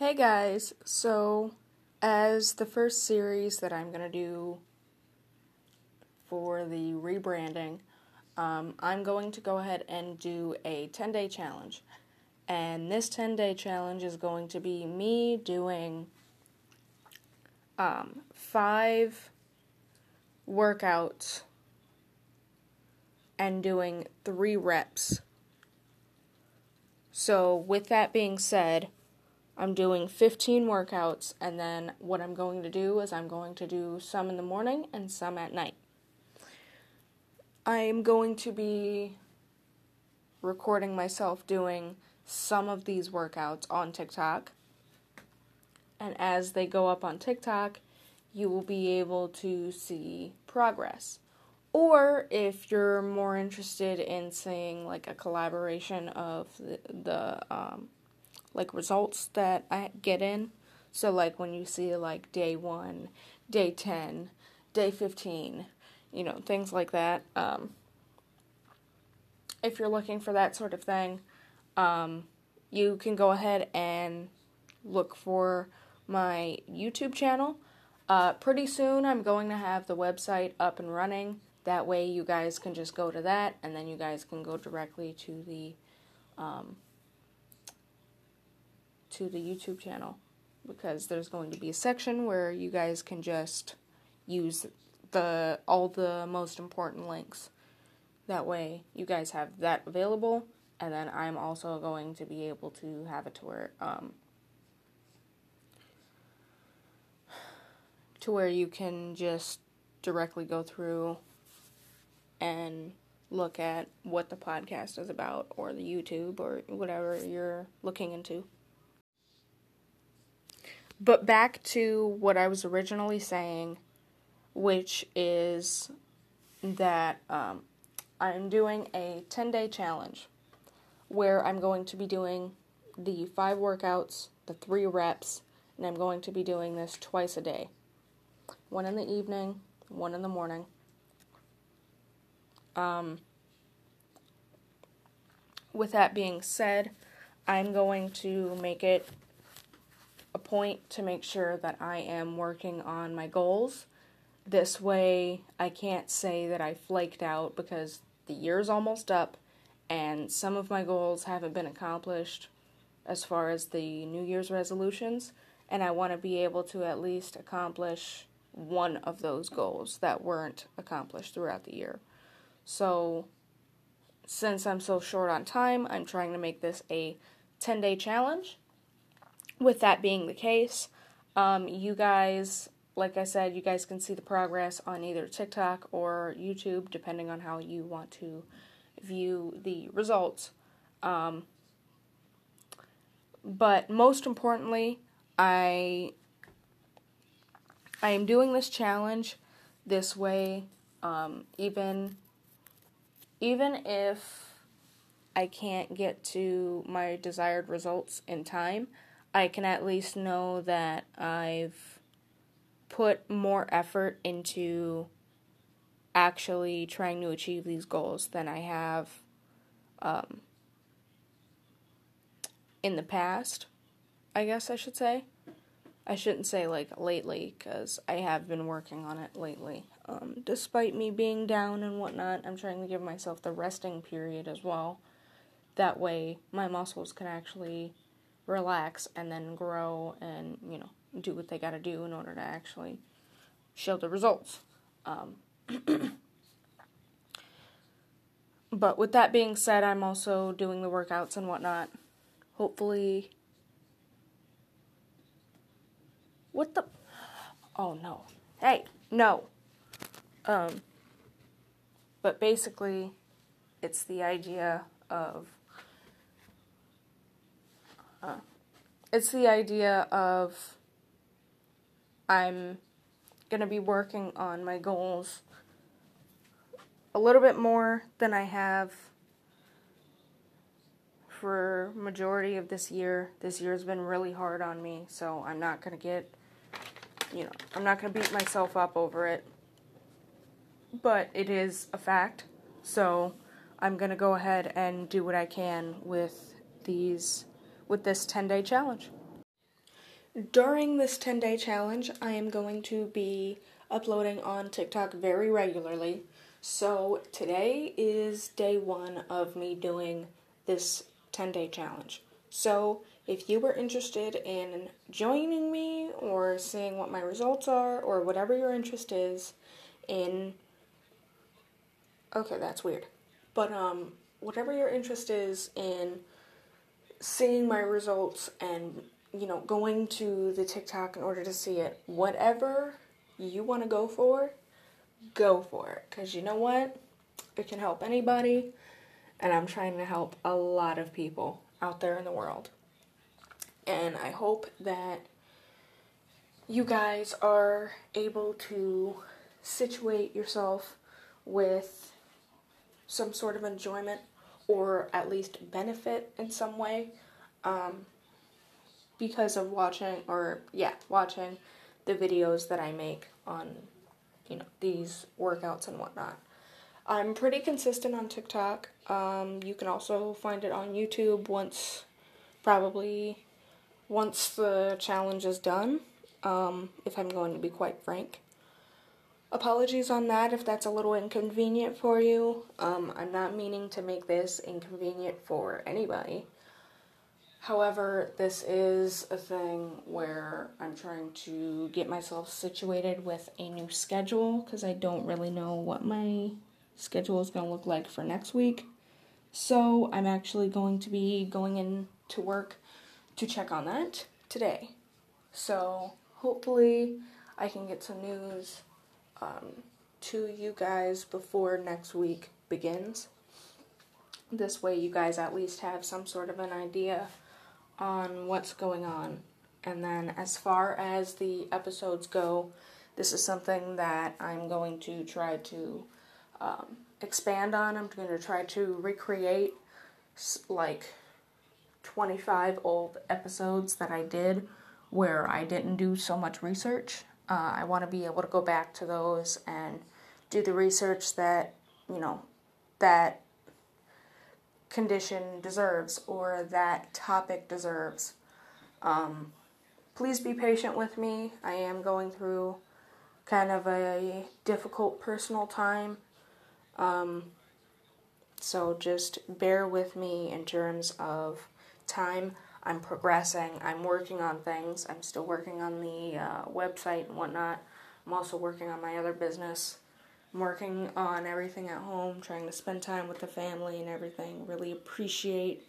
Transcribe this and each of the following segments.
Hey guys, so as the first series that I'm going to do for the rebranding, um, I'm going to go ahead and do a 10 day challenge. And this 10 day challenge is going to be me doing um, five workouts and doing three reps. So, with that being said, I'm doing 15 workouts, and then what I'm going to do is I'm going to do some in the morning and some at night. I'm going to be recording myself doing some of these workouts on TikTok. And as they go up on TikTok, you will be able to see progress. Or if you're more interested in seeing like a collaboration of the, the um, like results that I get in. So like when you see like day one, day ten, day fifteen, you know things like that. Um, if you're looking for that sort of thing, um, you can go ahead and look for my YouTube channel. Uh, pretty soon, I'm going to have the website up and running. That way, you guys can just go to that, and then you guys can go directly to the um, to the YouTube channel because there's going to be a section where you guys can just use the all the most important links. That way, you guys have that available, and then I'm also going to be able to have it to where um, to where you can just directly go through and look at what the podcast is about or the YouTube or whatever you're looking into. But back to what I was originally saying, which is that um, I'm doing a 10 day challenge where I'm going to be doing the five workouts, the three reps, and I'm going to be doing this twice a day one in the evening, one in the morning. Um, with that being said, I'm going to make it a point to make sure that I am working on my goals. This way, I can't say that I flaked out because the year's almost up and some of my goals haven't been accomplished as far as the New Year's resolutions, and I want to be able to at least accomplish one of those goals that weren't accomplished throughout the year. So, since I'm so short on time, I'm trying to make this a 10 day challenge with that being the case, um, you guys, like I said, you guys can see the progress on either TikTok or YouTube, depending on how you want to view the results. Um, but most importantly, I I am doing this challenge this way, um, even even if I can't get to my desired results in time. I can at least know that I've put more effort into actually trying to achieve these goals than I have um, in the past, I guess I should say. I shouldn't say like lately because I have been working on it lately. Um, despite me being down and whatnot, I'm trying to give myself the resting period as well. That way, my muscles can actually relax and then grow and you know do what they got to do in order to actually show the results. Um, but with that being said, I'm also doing the workouts and whatnot. Hopefully, what the? Oh no! Hey, no. Um, but basically, it's the idea of it's the idea of I'm going to be working on my goals a little bit more than I have for majority of this year. This year's been really hard on me, so I'm not going to get you know, I'm not going to beat myself up over it. But it is a fact. So, I'm going to go ahead and do what I can with these with this 10 day challenge. during this 10 day challenge, I am going to be uploading on TikTok very regularly. So today is day one of me doing this 10 day challenge. So if you were interested in joining me or seeing what my results are or whatever your interest is in okay that's weird but um whatever your interest is in seeing my results and you know going to the TikTok in order to see it whatever you want to go for go for it. Cuz you know what? It can help anybody and I'm trying to help a lot of people out there in the world. And I hope that you guys are able to situate yourself with some sort of enjoyment or at least benefit in some way um, because of watching or yeah watching the videos that I make on you know these workouts and whatnot. I'm pretty consistent on TikTok. Um, you can also find it on YouTube once probably once the challenge is done, um, if I'm going to be quite frank. Apologies on that if that's a little inconvenient for you. Um, I'm not meaning to make this inconvenient for anybody. However, this is a thing where I'm trying to get myself situated with a new schedule because I don't really know what my schedule is going to look like for next week. So, I'm actually going to be going in to work to check on that today. So hopefully I can get some news um, to you guys before next week begins. This way, you guys at least have some sort of an idea on what's going on. And then, as far as the episodes go, this is something that I'm going to try to um, expand on. I'm going to try to recreate like 25 old episodes that I did where I didn't do so much research. Uh, I want to be able to go back to those and do the research that, you know, that condition deserves or that topic deserves. Um, please be patient with me. I am going through kind of a difficult personal time. Um, so just bear with me in terms of time. I'm progressing. I'm working on things. I'm still working on the uh, website and whatnot. I'm also working on my other business. I'm working on everything at home, trying to spend time with the family and everything. Really appreciate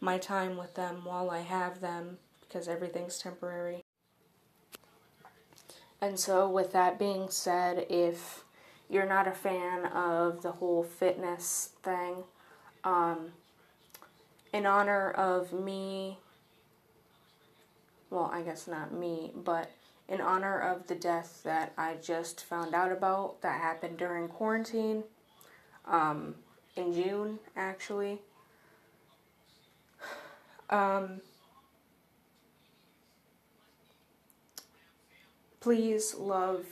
my time with them while I have them because everything's temporary. And so, with that being said, if you're not a fan of the whole fitness thing, um, in honor of me, well, I guess not me, but in honor of the death that I just found out about that happened during quarantine, um, in June, actually. Um, please love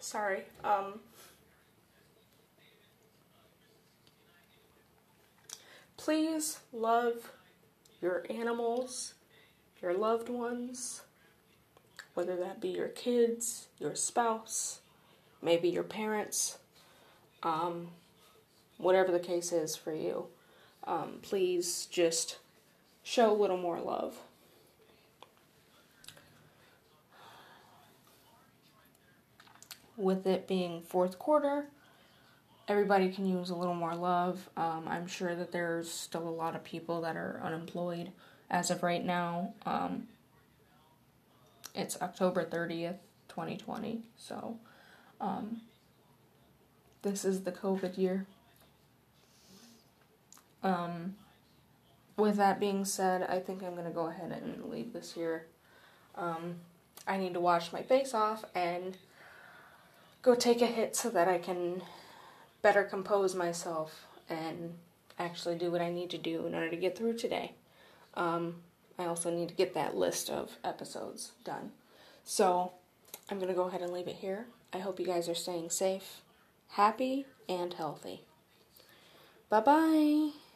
sorry um please love your animals, your loved ones, whether that be your kids, your spouse, maybe your parents, um, whatever the case is for you. Um, please just show a little more love. With it being fourth quarter, everybody can use a little more love. Um, I'm sure that there's still a lot of people that are unemployed as of right now. Um, it's October 30th, 2020, so um, this is the COVID year. Um, with that being said, I think I'm gonna go ahead and leave this here. Um, I need to wash my face off and go take a hit so that I can better compose myself and actually do what I need to do in order to get through today. Um, I also need to get that list of episodes done. So I'm going to go ahead and leave it here. I hope you guys are staying safe, happy, and healthy. Bye bye.